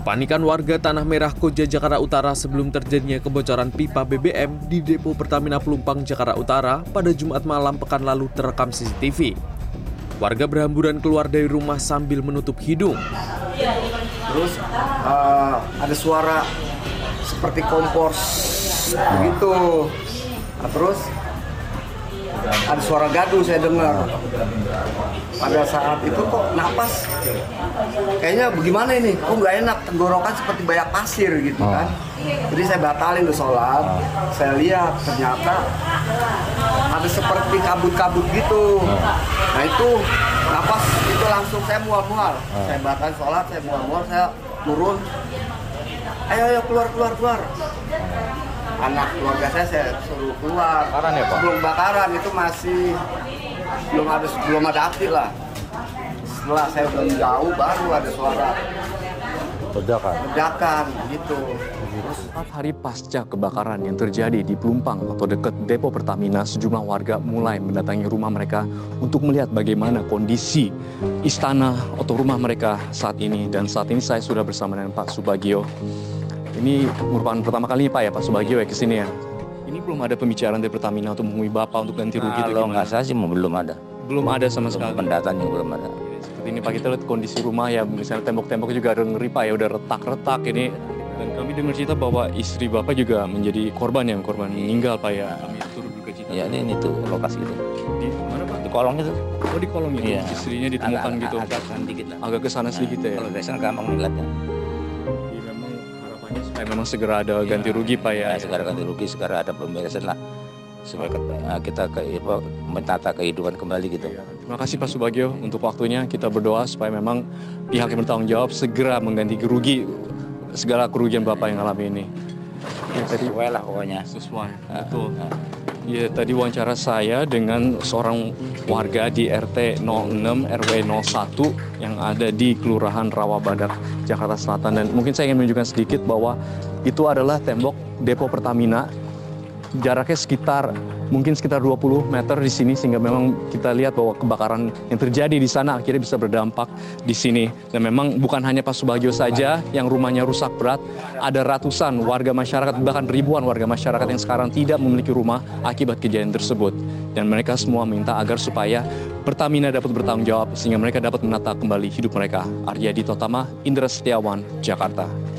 Kepanikan warga Tanah Merah Koja Jakarta Utara sebelum terjadinya kebocoran pipa BBM di depo Pertamina Pelumpang Jakarta Utara pada Jumat malam pekan lalu terekam CCTV. Warga berhamburan keluar dari rumah sambil menutup hidung. Terus uh, ada suara seperti kompor begitu. Nah, terus ada suara gaduh saya dengar. Pada saat itu kok napas kayaknya bagaimana ini? Kok nggak enak tenggorokan seperti banyak pasir gitu kan. Jadi saya batalin ke sholat. Saya lihat ternyata ada seperti kabut-kabut gitu. Nah itu napas itu langsung saya mual-mual. Saya batalin sholat, saya mual-mual, saya turun. Ayo ayo keluar keluar keluar anak keluarga saya saya suruh keluar. Bakaran ya, Pak? Sebelum bakaran itu masih belum ada belum ada api lah. Setelah saya belum jauh baru ada suara ledakan. ledakan gitu. Empat hari pasca kebakaran yang terjadi di Pelumpang atau dekat depo Pertamina, sejumlah warga mulai mendatangi rumah mereka untuk melihat bagaimana kondisi istana atau rumah mereka saat ini. Dan saat ini saya sudah bersama dengan Pak Subagio. Ini merupakan pertama kalinya Pak ya Pak Subagio ya ke sini ya. Ini belum ada pembicaraan dari Pertamina untuk menghubungi Bapak untuk ganti rugi itu Kalau nggak salah sih belum ada. Belum ada sama Belum sekali. pendataan yang belum ada. Seperti ini Pak kita lihat kondisi rumah ya misalnya tembok-tembok juga ada ngeri Pak ya udah retak-retak ini. Dan kami dengar cerita bahwa istri Bapak juga menjadi korban yang korban meninggal Pak ya. Kami turut duka cita. Ya ini, ini tuh lokasi itu. Di mana Pak? Di kolong itu. Oh di kolong itu Iya. istrinya ditemukan Agak- gitu. Agak agak dikit lah. Agak ke sana sedikit ya. Kalau dari sana gampang ngeliatnya. Iya memang segera ada ganti rugi Pak ya. Ya, sekarang ganti rugi, sekarang ada pemberesan lah supaya kita, kita ke apa, menata kehidupan kembali gitu. Iya. Terima kasih Pak Subagio untuk waktunya. Kita berdoa supaya memang pihak yang bertanggung jawab segera mengganti rugi segala kerugian Bapak yang alami ini. Ya, tadi Sesuai lah pokoknya. sesuai, betul. Ya, tadi wawancara saya dengan seorang warga di RT 06 RW 01 yang ada di Kelurahan Rawabadak, Jakarta Selatan. Dan mungkin saya ingin menunjukkan sedikit bahwa itu adalah tembok depo Pertamina. Jaraknya sekitar mungkin sekitar 20 meter di sini sehingga memang kita lihat bahwa kebakaran yang terjadi di sana akhirnya bisa berdampak di sini. Dan memang bukan hanya Pak Subagio saja yang rumahnya rusak berat, ada ratusan warga masyarakat bahkan ribuan warga masyarakat yang sekarang tidak memiliki rumah akibat kejadian tersebut. Dan mereka semua minta agar supaya Pertamina dapat bertanggung jawab sehingga mereka dapat menata kembali hidup mereka. Arya Ditotama, Indra Setiawan, Jakarta.